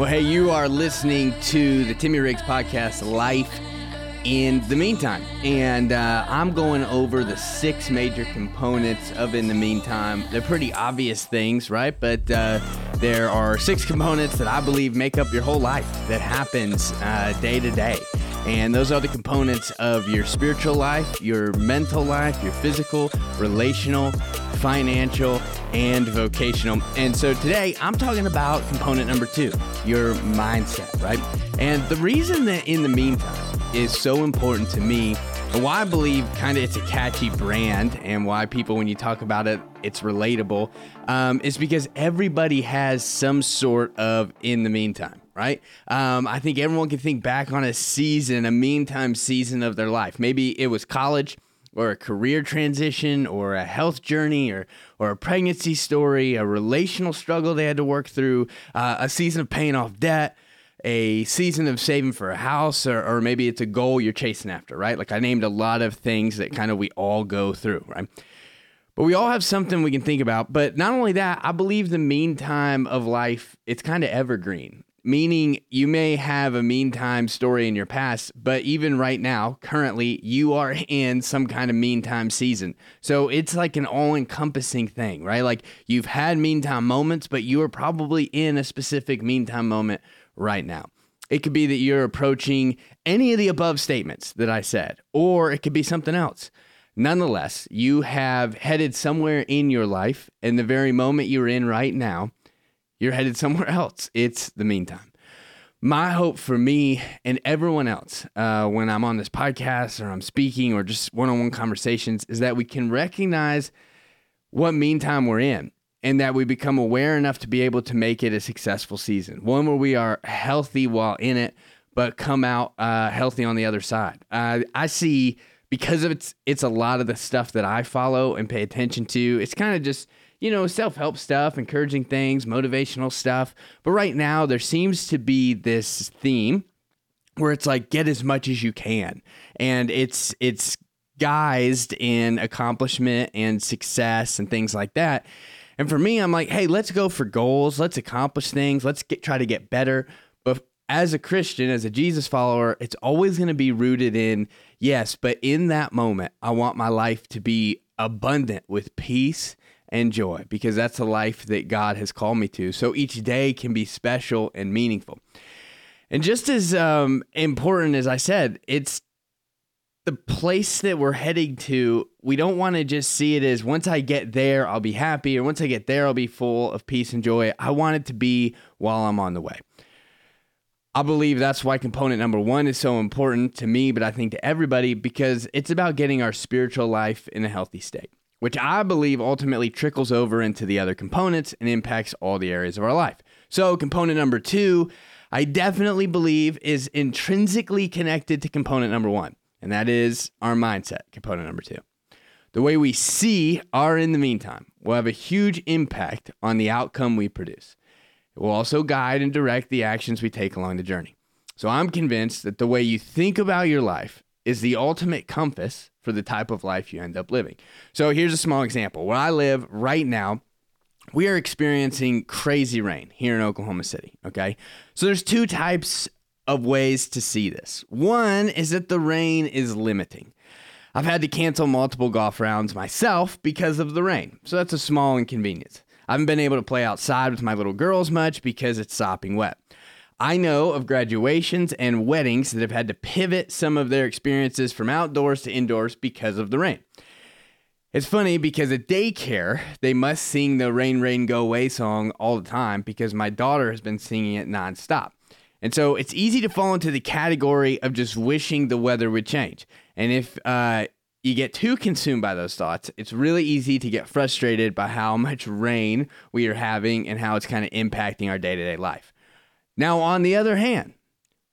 Well, hey, you are listening to the Timmy Riggs podcast, Life in the Meantime. And uh, I'm going over the six major components of In the Meantime. They're pretty obvious things, right? But uh, there are six components that I believe make up your whole life that happens uh, day to day. And those are the components of your spiritual life, your mental life, your physical, relational, financial, and vocational. And so today I'm talking about component number two, your mindset, right? And the reason that in the meantime is so important to me and why I believe kind of it's a catchy brand and why people, when you talk about it, it's relatable, um, is because everybody has some sort of in the meantime right? Um, I think everyone can think back on a season, a meantime season of their life. Maybe it was college or a career transition or a health journey or, or a pregnancy story, a relational struggle they had to work through, uh, a season of paying off debt, a season of saving for a house, or, or maybe it's a goal you're chasing after, right? Like I named a lot of things that kind of we all go through, right? But we all have something we can think about. But not only that, I believe the meantime of life, it's kind of evergreen meaning you may have a meantime story in your past, but even right now, currently, you are in some kind of meantime season. So it's like an all encompassing thing, right? Like you've had meantime moments, but you are probably in a specific meantime moment right now. It could be that you're approaching any of the above statements that I said, or it could be something else. Nonetheless, you have headed somewhere in your life in the very moment you're in right now you're headed somewhere else. It's the meantime. My hope for me and everyone else uh, when I'm on this podcast or I'm speaking or just one on one conversations is that we can recognize what meantime we're in and that we become aware enough to be able to make it a successful season. One where we are healthy while in it, but come out uh, healthy on the other side. Uh, I see because of it's it's a lot of the stuff that I follow and pay attention to. It's kind of just you know, self help stuff, encouraging things, motivational stuff. But right now, there seems to be this theme where it's like get as much as you can, and it's it's guised in accomplishment and success and things like that. And for me, I'm like, hey, let's go for goals, let's accomplish things, let's get try to get better. But as a Christian, as a Jesus follower, it's always going to be rooted in yes, but in that moment, I want my life to be abundant with peace and joy because that's the life that God has called me to. So each day can be special and meaningful. And just as um, important as I said, it's the place that we're heading to. We don't want to just see it as once I get there, I'll be happy, or once I get there, I'll be full of peace and joy. I want it to be while I'm on the way. I believe that's why component number one is so important to me, but I think to everybody because it's about getting our spiritual life in a healthy state which I believe ultimately trickles over into the other components and impacts all the areas of our life. So, component number two, I definitely believe is intrinsically connected to component number one, and that is our mindset, component number two. The way we see are, in the meantime will have a huge impact on the outcome we produce. It will also guide and direct the actions we take along the journey. So I'm convinced that the way you think about your life is the ultimate compass for the type of life you end up living. So here's a small example. Where I live right now, we are experiencing crazy rain here in Oklahoma City. Okay. So there's two types of ways to see this. One is that the rain is limiting. I've had to cancel multiple golf rounds myself because of the rain. So that's a small inconvenience. I haven't been able to play outside with my little girls much because it's sopping wet. I know of graduations and weddings that have had to pivot some of their experiences from outdoors to indoors because of the rain. It's funny because at daycare, they must sing the Rain, Rain, Go Away song all the time because my daughter has been singing it nonstop. And so it's easy to fall into the category of just wishing the weather would change. And if uh, you get too consumed by those thoughts, it's really easy to get frustrated by how much rain we are having and how it's kind of impacting our day to day life. Now, on the other hand,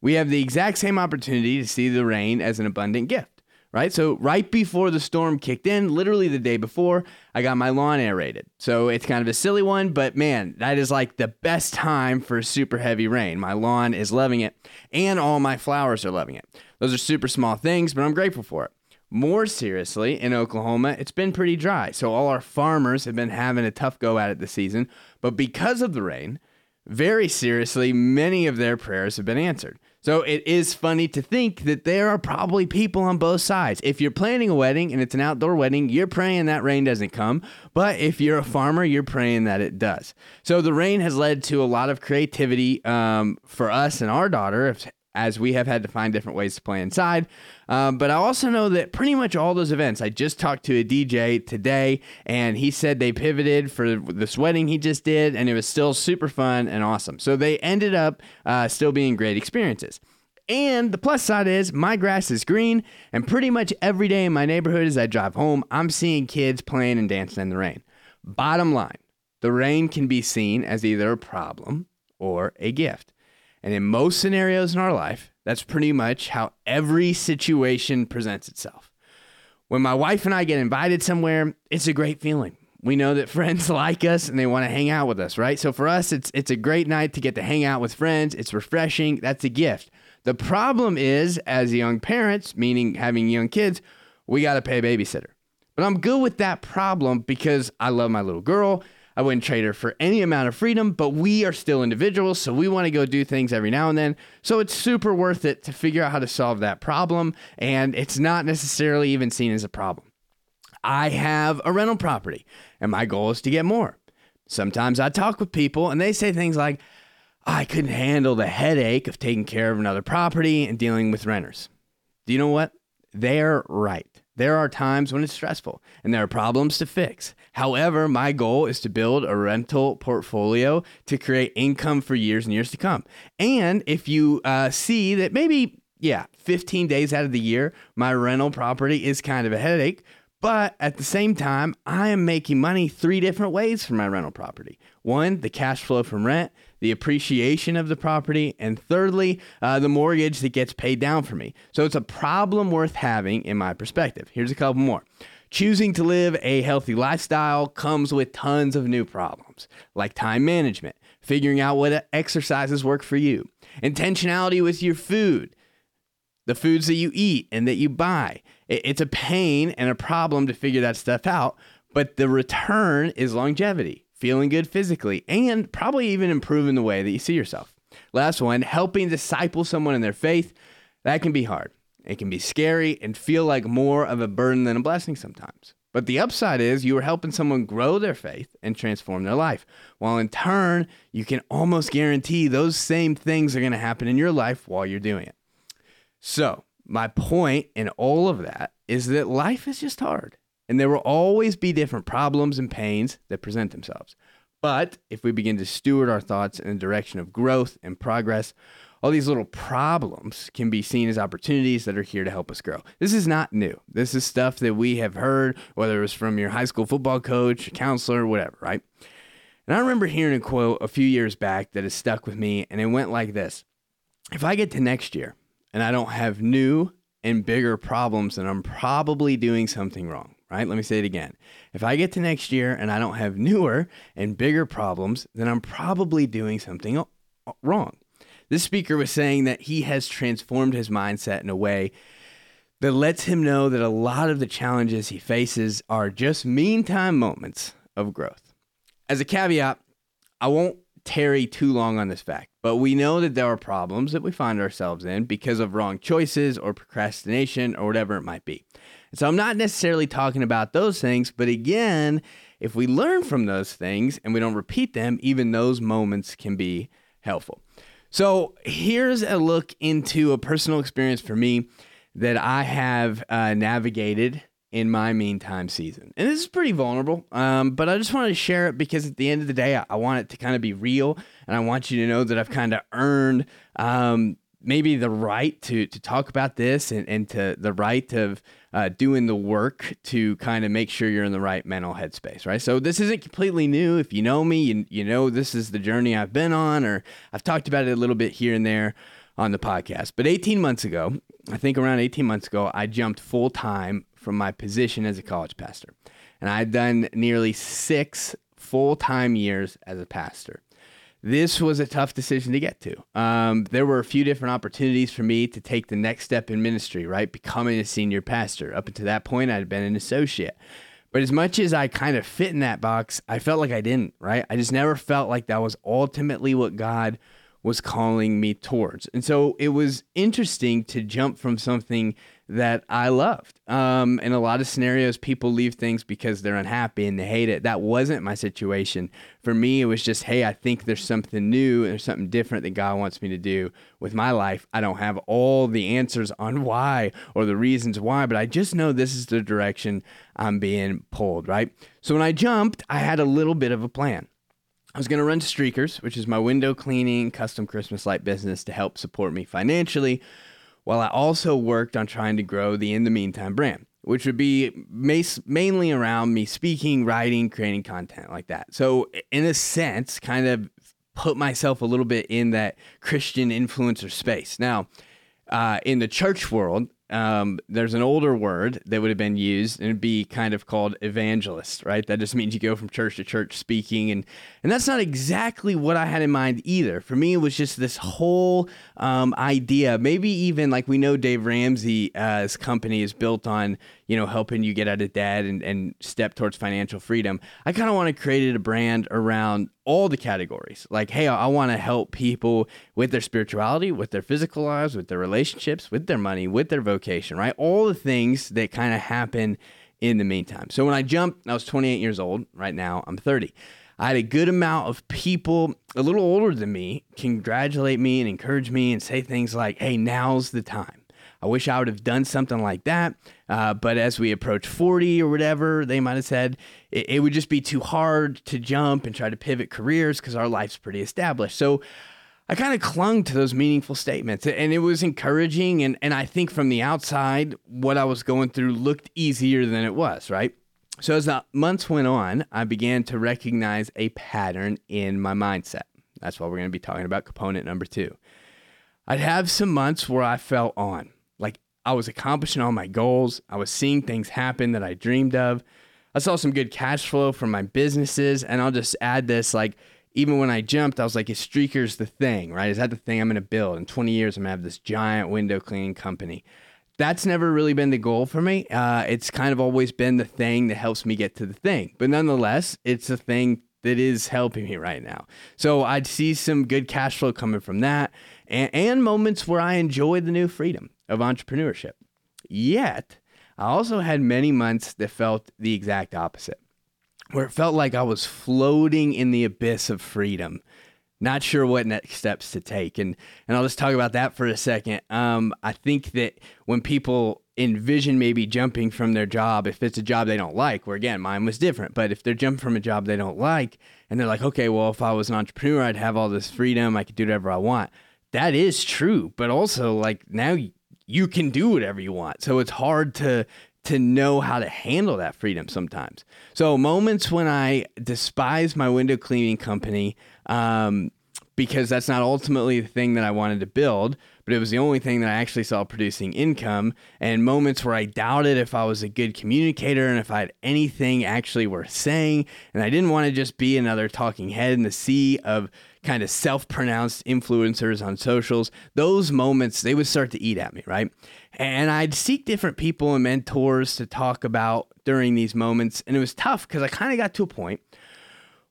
we have the exact same opportunity to see the rain as an abundant gift, right? So, right before the storm kicked in, literally the day before, I got my lawn aerated. So, it's kind of a silly one, but man, that is like the best time for super heavy rain. My lawn is loving it, and all my flowers are loving it. Those are super small things, but I'm grateful for it. More seriously, in Oklahoma, it's been pretty dry. So, all our farmers have been having a tough go at it this season. But because of the rain, very seriously, many of their prayers have been answered. So it is funny to think that there are probably people on both sides. If you're planning a wedding and it's an outdoor wedding, you're praying that rain doesn't come. But if you're a farmer, you're praying that it does. So the rain has led to a lot of creativity um, for us and our daughter as we have had to find different ways to play inside. Um, but I also know that pretty much all those events, I just talked to a DJ today, and he said they pivoted for this wedding he just did, and it was still super fun and awesome. So they ended up uh, still being great experiences. And the plus side is my grass is green, and pretty much every day in my neighborhood as I drive home, I'm seeing kids playing and dancing in the rain. Bottom line, the rain can be seen as either a problem or a gift. And in most scenarios in our life, that's pretty much how every situation presents itself. When my wife and I get invited somewhere, it's a great feeling. We know that friends like us and they want to hang out with us, right? So for us, it's it's a great night to get to hang out with friends. It's refreshing. That's a gift. The problem is, as young parents, meaning having young kids, we got to pay a babysitter. But I'm good with that problem because I love my little girl I wouldn't trade her for any amount of freedom, but we are still individuals, so we want to go do things every now and then. So it's super worth it to figure out how to solve that problem, and it's not necessarily even seen as a problem. I have a rental property, and my goal is to get more. Sometimes I talk with people, and they say things like, I couldn't handle the headache of taking care of another property and dealing with renters. Do you know what? They're right. There are times when it's stressful and there are problems to fix. However, my goal is to build a rental portfolio to create income for years and years to come. And if you uh, see that maybe, yeah, 15 days out of the year, my rental property is kind of a headache, but at the same time, I am making money three different ways from my rental property. One, the cash flow from rent, the appreciation of the property, and thirdly, uh, the mortgage that gets paid down for me. So it's a problem worth having in my perspective. Here's a couple more. Choosing to live a healthy lifestyle comes with tons of new problems, like time management, figuring out what exercises work for you, intentionality with your food, the foods that you eat and that you buy. It's a pain and a problem to figure that stuff out, but the return is longevity feeling good physically, and probably even improving the way that you see yourself. Last one, helping disciple someone in their faith. That can be hard. It can be scary and feel like more of a burden than a blessing sometimes. But the upside is you are helping someone grow their faith and transform their life. While in turn, you can almost guarantee those same things are going to happen in your life while you're doing it. So, my point in all of that is that life is just hard. And there will always be different problems and pains that present themselves. But if we begin to steward our thoughts in the direction of growth and progress, all these little problems can be seen as opportunities that are here to help us grow. This is not new. This is stuff that we have heard, whether it was from your high school football coach, counselor, whatever, right? And I remember hearing a quote a few years back that has stuck with me, and it went like this If I get to next year and I don't have new and bigger problems, then I'm probably doing something wrong right? Let me say it again. If I get to next year and I don't have newer and bigger problems, then I'm probably doing something wrong. This speaker was saying that he has transformed his mindset in a way that lets him know that a lot of the challenges he faces are just meantime moments of growth. As a caveat, I won't tarry too long on this fact, but we know that there are problems that we find ourselves in because of wrong choices or procrastination or whatever it might be. So I'm not necessarily talking about those things, but again, if we learn from those things and we don't repeat them, even those moments can be helpful. So here's a look into a personal experience for me that I have uh, navigated in my meantime season. And this is pretty vulnerable, um, but I just wanted to share it because at the end of the day, I, I, want it to kind of be real. And I want you to know that I've kind of earned um, maybe the right to, to talk about this and, and to the right of uh, doing the work to kind of make sure you're in the right mental headspace, right? So this isn't completely new. If you know me, you, you know this is the journey I've been on, or I've talked about it a little bit here and there on the podcast. But 18 months ago, I think around 18 months ago, I jumped full time from my position as a college pastor. And I had done nearly six full time years as a pastor this was a tough decision to get to. Um, there were a few different opportunities for me to take the next step in ministry, right? Becoming a senior pastor. Up until that point, I had been an associate. But as much as I kind of fit in that box, I felt like I didn't, right? I just never felt like that was ultimately what God was calling me towards. And so it was interesting to jump from something that I loved. Um, in a lot of scenarios, people leave things because they're unhappy and they hate it. That wasn't my situation. For me, it was just, hey, I think there's something new and there's something different that God wants me to do with my life. I don't have all the answers on why or the reasons why, but I just know this is the direction I'm being pulled, right? So when I jumped, I had a little bit of a plan. I was going to run Streakers, which is my window cleaning, custom Christmas light business to help support me financially while I also worked on trying to grow the In the Meantime brand, which would be mainly around me speaking, writing, creating content like that. So, in a sense, kind of put myself a little bit in that Christian influencer space. Now, uh, in the church world, um, there's an older word that would have been used and it'd be kind of called evangelist, right? That just means you go from church to church speaking, and and that's not exactly what I had in mind either. For me, it was just this whole um, idea. Maybe even like we know Dave Ramsey's uh, company is built on you know, helping you get out of debt and, and step towards financial freedom. I kind of want to create a brand around all the categories. Like, hey, I want to help people with their spirituality, with their physical lives, with their relationships, with their money, with their vocation, right? All the things that kind of happen in the meantime. So when I jumped, I was 28 years old. Right now, I'm 30. I had a good amount of people a little older than me congratulate me and encourage me and say things like, hey, now's the time. I wish I would have done something like that. Uh, but as we approach 40 or whatever, they might have said it, it would just be too hard to jump and try to pivot careers because our life's pretty established. So I kind of clung to those meaningful statements and it was encouraging. And, and I think from the outside, what I was going through looked easier than it was, right? So as the months went on, I began to recognize a pattern in my mindset. That's why we're going to be talking about component number two. I'd have some months where I felt on. I was accomplishing all my goals. I was seeing things happen that I dreamed of. I saw some good cash flow from my businesses. And I'll just add this like, even when I jumped, I was like, is Streakers the thing, right? Is that the thing I'm going to build? In 20 years, I'm going to have this giant window cleaning company. That's never really been the goal for me. Uh, it's kind of always been the thing that helps me get to the thing. But nonetheless, it's a thing that is helping me right now. So I'd see some good cash flow coming from that and, and moments where I enjoyed the new freedom of entrepreneurship. Yet, I also had many months that felt the exact opposite, where it felt like I was floating in the abyss of freedom, not sure what next steps to take. And and I'll just talk about that for a second. Um, I think that when people envision maybe jumping from their job, if it's a job they don't like, where again mine was different, but if they're jumping from a job they don't like, and they're like, okay, well, if I was an entrepreneur, I'd have all this freedom, I could do whatever I want. That is true, but also like now you can do whatever you want. So it's hard to to know how to handle that freedom sometimes. So moments when I despise my window cleaning company um, because that's not ultimately the thing that I wanted to build, but it was the only thing that I actually saw producing income. And moments where I doubted if I was a good communicator and if I had anything actually worth saying. And I didn't want to just be another talking head in the sea of kind of self-pronounced influencers on socials those moments they would start to eat at me right and i'd seek different people and mentors to talk about during these moments and it was tough because i kind of got to a point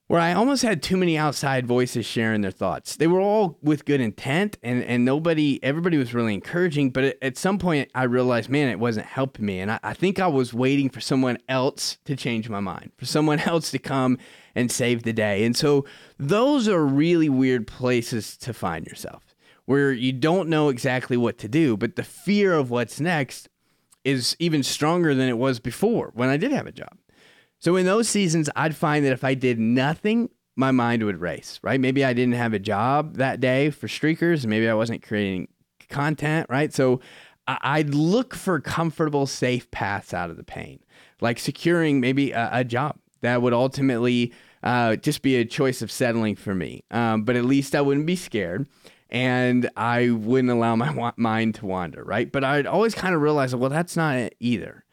where I almost had too many outside voices sharing their thoughts. They were all with good intent and, and nobody, everybody was really encouraging. But at, some point, I realized, man, it wasn't helping me. And I, I think I was waiting for someone else to change my mind, for someone else to come and save the day. And so those are really weird places to find yourself where you don't know exactly what to do, but the fear of what's next is even stronger than it was before when I did have a job. So in those seasons, I'd find that if I did nothing, my mind would race, right? Maybe I didn't have a job that day for streakers. Maybe I wasn't creating content, right? So I'd look for comfortable, safe paths out of the pain, like securing maybe a, a job that would ultimately uh, just be a choice of settling for me. Um, but at least I wouldn't be scared and I wouldn't allow my wa- mind to wander, right? But I'd always kind of realize, well, that's not it either.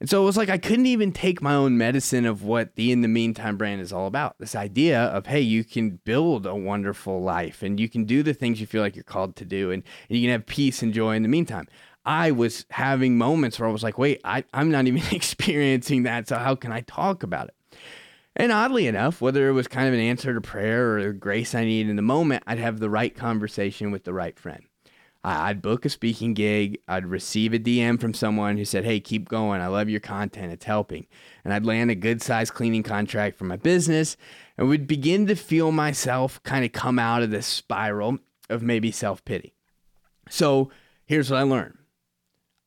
And so it was like I couldn't even take my own medicine of what the In the Meantime brand is all about. This idea of, hey, you can build a wonderful life and you can do the things you feel like you're called to do and, and you can have peace and joy in the meantime. I was having moments where I was like, wait, I, I'm not even experiencing that. So how can I talk about it? And oddly enough, whether it was kind of an answer to prayer or grace I needed in the moment, I'd have the right conversation with the right friend. I'd book a speaking gig. I'd receive a DM from someone who said, Hey, keep going. I love your content. It's helping. And I'd land a good sized cleaning contract for my business and would begin to feel myself kind of come out of this spiral of maybe self pity. So here's what I learned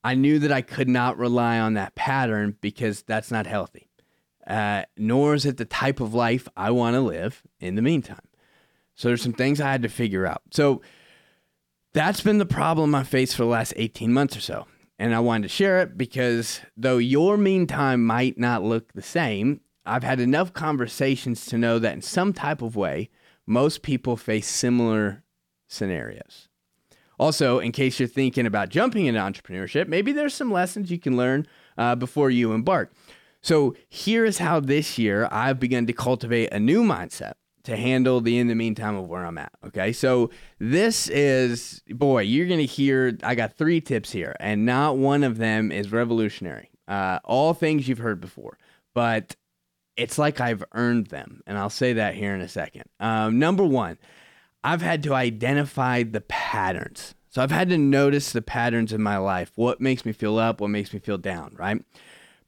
I knew that I could not rely on that pattern because that's not healthy, uh, nor is it the type of life I want to live in the meantime. So there's some things I had to figure out. So that's been the problem I faced for the last 18 months or so. And I wanted to share it because though your meantime might not look the same, I've had enough conversations to know that in some type of way, most people face similar scenarios. Also, in case you're thinking about jumping into entrepreneurship, maybe there's some lessons you can learn uh, before you embark. So, here is how this year I've begun to cultivate a new mindset to handle the in the meantime of where I'm at. Okay. So, this is, boy, you're going to hear, I got three tips here, and not one of them is revolutionary. Uh, all things you've heard before, but it's like I've earned them. And I'll say that here in a second. Um, number one, I've had to identify the patterns. So I've had to notice the patterns in my life. What makes me feel up? What makes me feel down, right?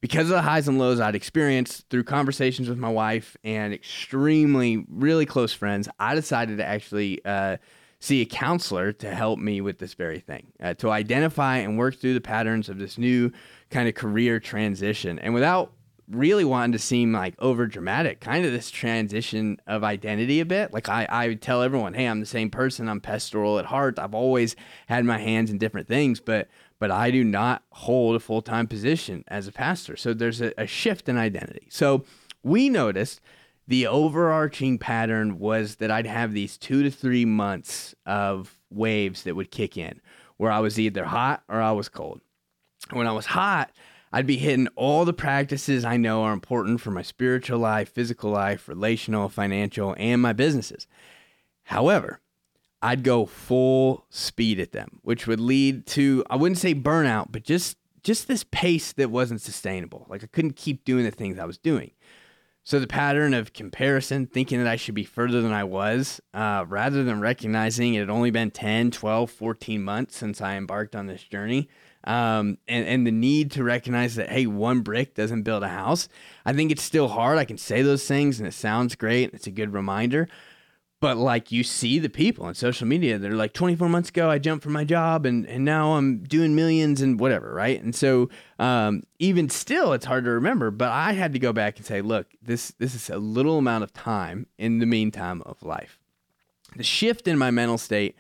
Because of the highs and lows I'd experienced through conversations with my wife and extremely, really close friends, I decided to actually uh, see a counselor to help me with this very thing, uh, to identify and work through the patterns of this new kind of career transition. And without really wanting to seem like over dramatic, kind of this transition of identity a bit. Like I, I tell everyone, hey, I'm the same person. I'm pastoral at heart. I've always had my hands in different things, but but I do not hold a full time position as a pastor. So there's a, a shift in identity. So we noticed the overarching pattern was that I'd have these two to three months of waves that would kick in where I was either hot or I was cold. When I was hot, I'd be hitting all the practices I know are important for my spiritual life, physical life, relational, financial, and my businesses. However, I'd go full speed at them, which would lead to I wouldn't say burnout, but just just this pace that wasn't sustainable. Like I couldn't keep doing the things I was doing. So the pattern of comparison, thinking that I should be further than I was, uh, rather than recognizing it had only been 10, 12, 14 months since I embarked on this journey, um, and, and the need to recognize that, hey, one brick doesn't build a house. I think it's still hard. I can say those things and it sounds great. It's a good reminder. But like you see the people on social media, they're like 24 months ago, I jumped from my job and, and now I'm doing millions and whatever, right? And so um, even still, it's hard to remember. But I had to go back and say, look, this this is a little amount of time in the meantime of life. The shift in my mental state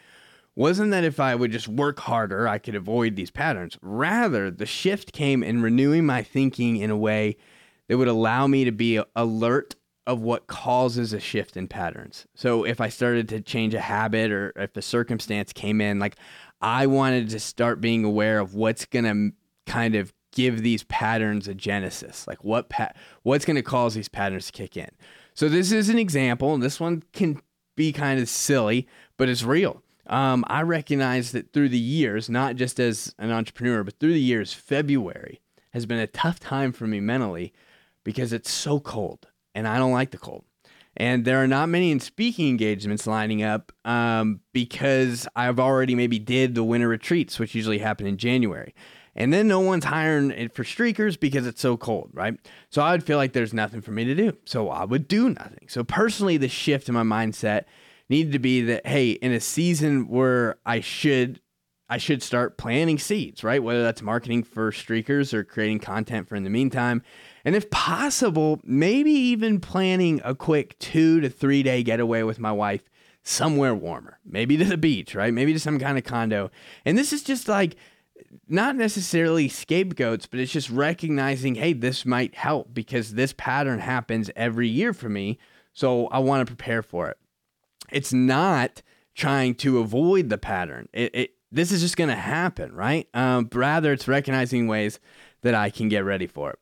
wasn't that if I would just work harder, I could avoid these patterns. Rather, the shift came in renewing my thinking in a way that would allow me to be alert of what causes a shift in patterns. So if I started to change a habit or if a circumstance came in, like I wanted to start being aware of what's going to kind of give these patterns a genesis. Like what pa- what's going to cause these patterns to kick in. So this is an example, and this one can be kind of silly, but it's real um, I recognize that through the years, not just as an entrepreneur, but through the years, February has been a tough time for me mentally because it's so cold and I don't like the cold. And there are not many in speaking engagements lining up um, because I've already maybe did the winter retreats, which usually happen in January. And then no one's hiring it for streakers because it's so cold, right? So I would feel like there's nothing for me to do. So I would do nothing. So personally, the shift in my mindset needed to be that hey, in a season where I should I should start planting seeds, right? Whether that's marketing for streakers or creating content for in the meantime. And if possible, maybe even planning a quick two to three day getaway with my wife somewhere warmer, maybe to the beach, right? Maybe to some kind of condo. And this is just like not necessarily scapegoats, but it's just recognizing, hey, this might help because this pattern happens every year for me. So I want to prepare for it. It's not trying to avoid the pattern. It, it this is just going to happen, right? Um, rather, it's recognizing ways that I can get ready for it.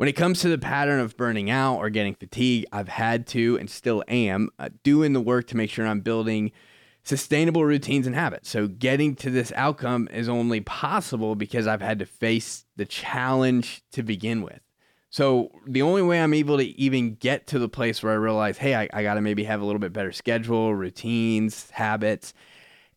When it comes to the pattern of burning out or getting fatigued, I've had to and still am uh, doing the work to make sure I'm building sustainable routines and habits. So getting to this outcome is only possible because I've had to face the challenge to begin with. So the only way I'm able to even get to the place where I realize, hey, I, I got to maybe have a little bit better schedule, routines, habits,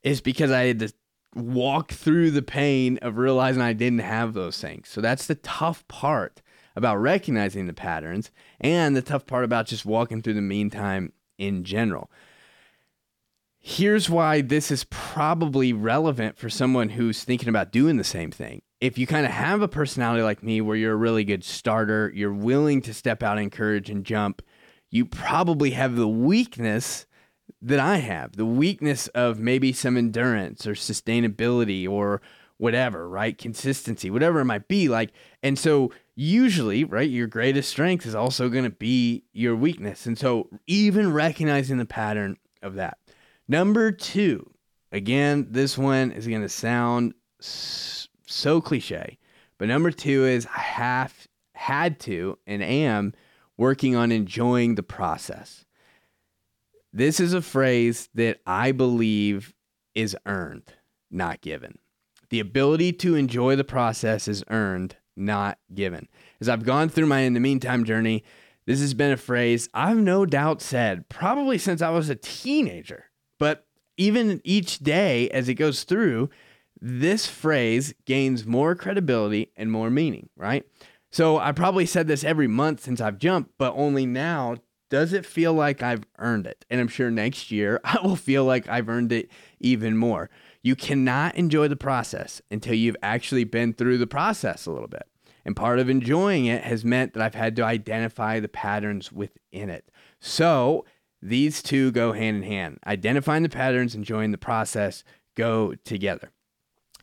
is because I had to walk through the pain of realizing I didn't have those things. So that's the tough part about recognizing the patterns and the tough part about just walking through the meantime in general. Here's why this is probably relevant for someone who's thinking about doing the same thing. If you kind of have a personality like me where you're a really good starter, you're willing to step out, in courage and jump, you probably have the weakness that I have the weakness of maybe some endurance or sustainability or whatever, right? Consistency, whatever it might be. Like, and so usually, right, your greatest strength is also going to be your weakness. And so even recognizing the pattern of that. Number two, again, this one is going to sound so cliche, but number two is I have had to and am working on enjoying the process. This is a phrase that I believe is earned, not given. The ability to enjoy the process is earned, not given. As I've gone through my in the meantime journey, this has been a phrase I've no doubt said probably since I was a teenager. But even each day as it goes through, this phrase gains more credibility and more meaning, right? So I probably said this every month since I've jumped, but only now does it feel like I've earned it. And I'm sure next year I will feel like I've earned it even more. You cannot enjoy the process until you've actually been through the process a little bit. And part of enjoying it has meant that I've had to identify the patterns within it. So these two go hand in hand. Identifying the patterns, enjoying the process go together.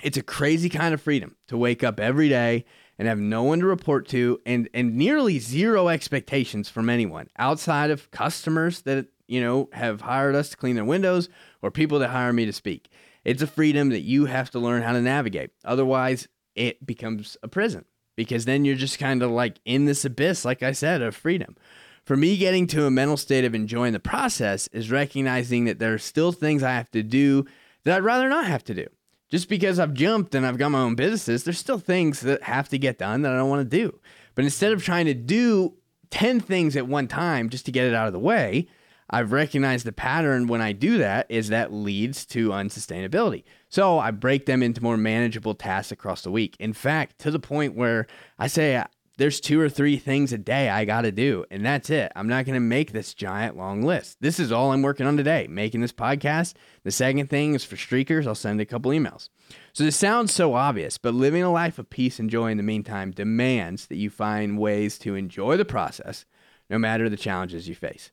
It's a crazy kind of freedom to wake up every day and have no one to report to and and nearly zero expectations from anyone outside of customers that you know have hired us to clean their windows or people that hire me to speak. It's a freedom that you have to learn how to navigate. Otherwise, it becomes a prison because then you're just kind of like in this abyss like I said of freedom. For me, getting to a mental state of enjoying the process is recognizing that there are still things I have to do that I'd rather not have to do. Just because I've jumped and I've got my own businesses, there's still things that have to get done that I don't want to do. But instead of trying to do 10 things at one time just to get it out of the way, I've recognized the pattern when I do that is that leads to unsustainability. So I break them into more manageable tasks across the week. In fact, to the point where I say uh, there's two or three things a day I got to do, and that's it. I'm not going to make this giant long list. This is all I'm working on today, making this podcast. The second thing is for streakers, I'll send a couple emails. So this sounds so obvious, but living a life of peace and joy in the meantime demands that you find ways to enjoy the process no matter the challenges you face.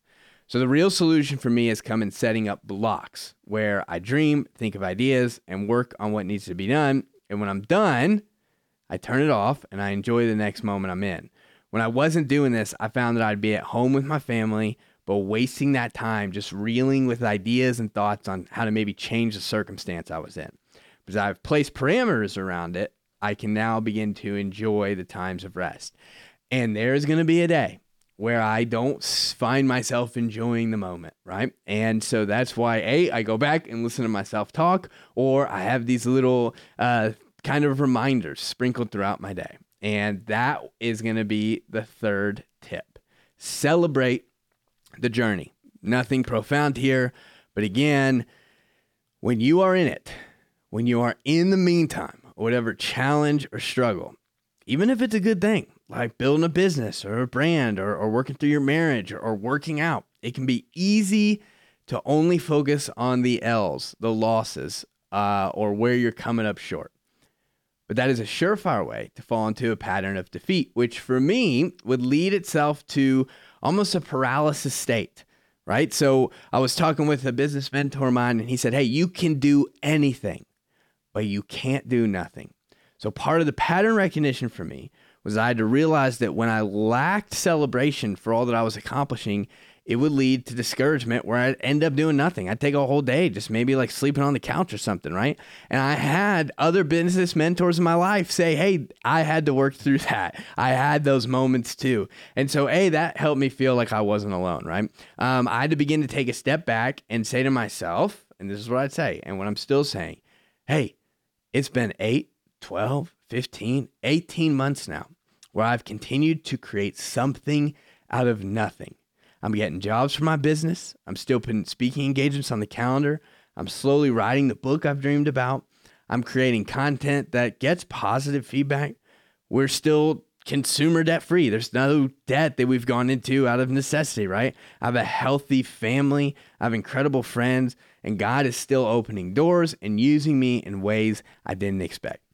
So the real solution for me has come in setting up blocks where I dream, think of ideas, and work on what needs to be done. And when I'm done, I turn it off and I enjoy the next moment I'm in. When I wasn't doing this, I found that I'd be at home with my family, but wasting that time just reeling with ideas and thoughts on how to maybe change the circumstance I was in. Because I've placed parameters around it, I can now begin to enjoy the times of rest. And there's going to be a day where I don't find myself enjoying the moment, right? And so that's why, A, I go back and listen to myself talk, or I have these little uh, kind of reminders sprinkled throughout my day. And that is going to be the third tip. Celebrate the journey. Nothing profound here, but again, when you are in it, when you are in the meantime, whatever challenge or struggle, even if it's a good thing, like building a business or a brand or, or working through your marriage or, or working out, it can be easy to only focus on the L's, the losses, uh, or where you're coming up short. But that is a surefire way to fall into a pattern of defeat, which for me would lead itself to almost a paralysis state, right? So I was talking with a business mentor of mine, and he said, Hey, you can do anything, but you can't do nothing. So part of the pattern recognition for me was I had to realize that when I lacked celebration for all that I was accomplishing, it would lead to discouragement where I'd end up doing nothing. I'd take a whole day just maybe like sleeping on the couch or something, right? And I had other business mentors in my life say, hey, I had to work through that. I had those moments too. And so, A, that helped me feel like I wasn't alone, right? Um, I had to begin to take a step back and say to myself, and this is what I'd say, and what I'm still saying, hey, it's been 8, 12, 15, 18 months now where I've continued to create something out of nothing. I'm getting jobs for my business. I'm still putting speaking engagements on the calendar. I'm slowly writing the book I've dreamed about. I'm creating content that gets positive feedback. We're still consumer debt free. There's no debt that we've gone into out of necessity, right? I have a healthy family. I have incredible friends, and God is still opening doors and using me in ways I didn't expect.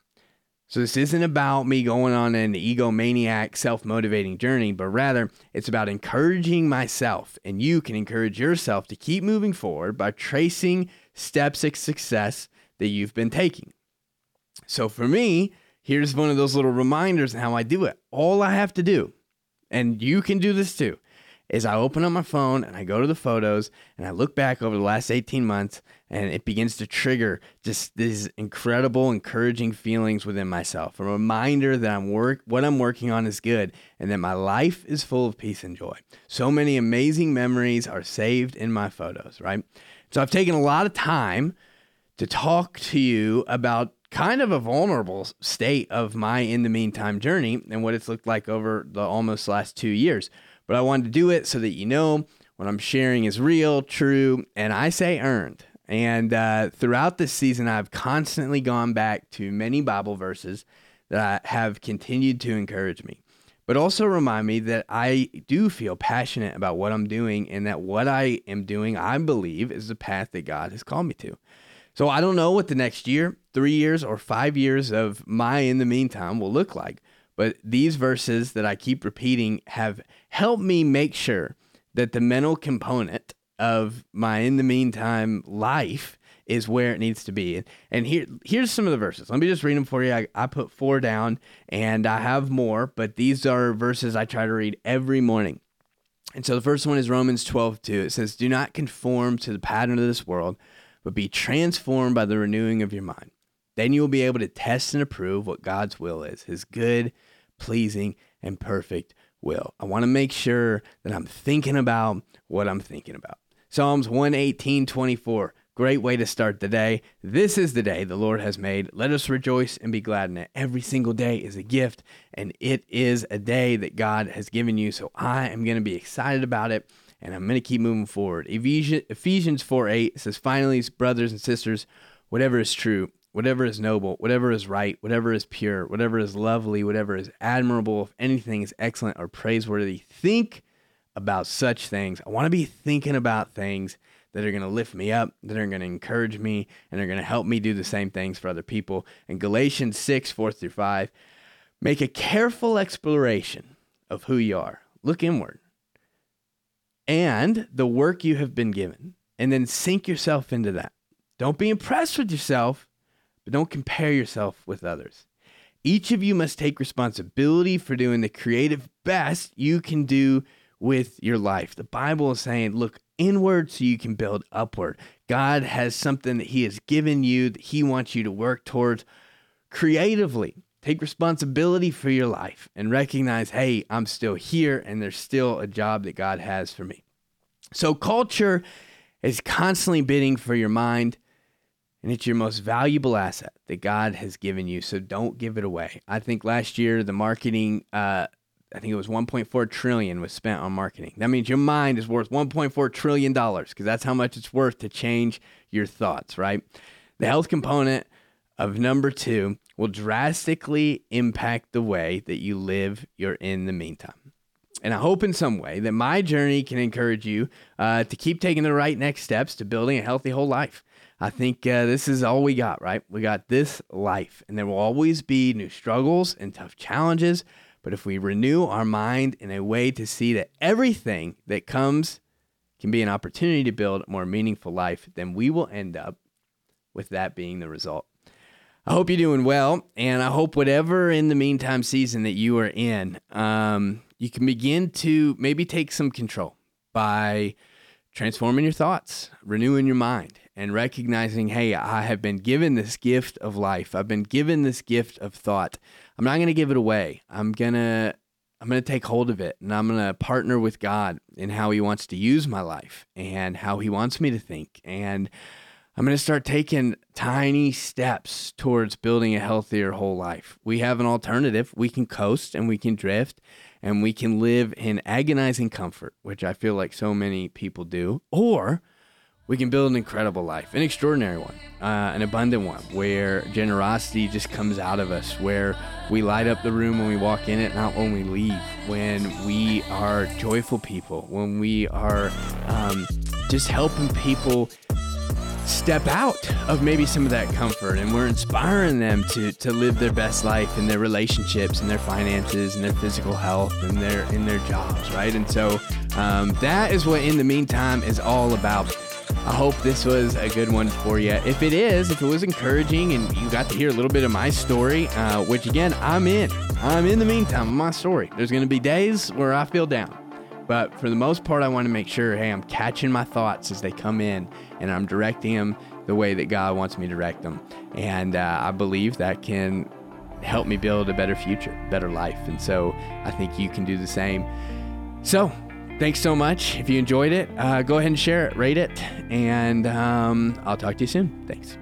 So, this isn't about me going on an egomaniac, self motivating journey, but rather it's about encouraging myself. And you can encourage yourself to keep moving forward by tracing steps of success that you've been taking. So, for me, here's one of those little reminders on how I do it. All I have to do, and you can do this too, is I open up my phone and I go to the photos and I look back over the last 18 months and it begins to trigger just these incredible encouraging feelings within myself. A reminder that I'm work what I'm working on is good and that my life is full of peace and joy. So many amazing memories are saved in my photos, right? So I've taken a lot of time to talk to you about kind of a vulnerable state of my in the meantime journey and what it's looked like over the almost last 2 years but I wanted to do it so that you know what I'm sharing is real, true, and I say earned. And uh, throughout this season, I've constantly gone back to many Bible verses that have continued to encourage me, but also remind me that I do feel passionate about what I'm doing and that what I am doing, I believe, is the path that God has called me to. So I don't know what the next year, three years, or five years of my in the meantime will look like. But these verses that I keep repeating have helped me make sure that the mental component of my in the meantime life is where it needs to be. And here here's some of the verses. Let me just read them for you. I, I put four down and I have more, but these are verses I try to read every morning. And so the first one is Romans 12, 2. It says, Do not conform to the pattern of this world, but be transformed by the renewing of your mind. Then you will be able to test and approve what God's will is, his good, pleasing, and perfect will. I want to make sure that I'm thinking about what I'm thinking about. Psalms 118, 24. Great way to start the day. This is the day the Lord has made. Let us rejoice and be glad in it. Every single day is a gift, and it is a day that God has given you. So I am going to be excited about it, and I'm going to keep moving forward. Ephesians 4 8 says, Finally, brothers and sisters, whatever is true, whatever is noble, whatever is right, whatever is pure, whatever is lovely, whatever is admirable, if anything is excellent or praiseworthy, think about such things. I want to be thinking about things that are going to lift me up, that are going to encourage me, and are going to help me do the same things for other people. In Galatians 6, 4 through 5, make a careful exploration of who you are. Look inward and the work you have been given, and then sink yourself into that. Don't be impressed with yourself but don't compare yourself with others. Each of you must take responsibility for doing the creative best you can do with your life. The Bible is saying, look inward so you can build upward. God has something that He has given you that He wants you to work towards creatively. Take responsibility for your life and recognize, hey, I'm still here and there's still a job that God has for me. So, culture is constantly bidding for your mind and it's your most valuable asset that God has given you. So don't give it away. I think last year the marketing, uh, I think it was 1.4 trillion was spent on marketing. That means your mind is worth 1.4 trillion dollars because that's how much it's worth to change your thoughts. Right? The health component of number two will drastically impact the way that you live your in the meantime. And I hope in some way that my journey can encourage you uh, to keep taking the right next steps to building a healthy whole life. I think uh, this is all we got, right? We got this life, and there will always be new struggles and tough challenges. But if we renew our mind in a way to see that everything that comes can be an opportunity to build a more meaningful life, then we will end up with that being the result. I hope you're doing well, and I hope whatever in the meantime season that you are in, um, you can begin to maybe take some control by transforming your thoughts, renewing your mind, and recognizing, hey, I have been given this gift of life. I've been given this gift of thought. I'm not going to give it away. I'm going to I'm going to take hold of it and I'm going to partner with God in how he wants to use my life and how he wants me to think and I'm going to start taking tiny steps towards building a healthier whole life. We have an alternative. We can coast and we can drift and we can live in agonizing comfort, which I feel like so many people do, or we can build an incredible life, an extraordinary one, uh, an abundant one, where generosity just comes out of us, where we light up the room when we walk in it, not when we leave, when we are joyful people, when we are um, just helping people step out of maybe some of that comfort. And we're inspiring them to to live their best life in their relationships and their finances and their physical health and their in their jobs right? And so um, that is what in the meantime is all about I hope this was a good one for you. If it is, if it was encouraging and you got to hear a little bit of my story, uh, which again, I'm in. I'm in the meantime my story. There's going to be days where I feel down. But for the most part, I want to make sure, hey, I'm catching my thoughts as they come in and I'm directing them the way that God wants me to direct them. And uh, I believe that can help me build a better future, better life. And so I think you can do the same. So thanks so much. If you enjoyed it, uh, go ahead and share it, rate it, and um, I'll talk to you soon. Thanks.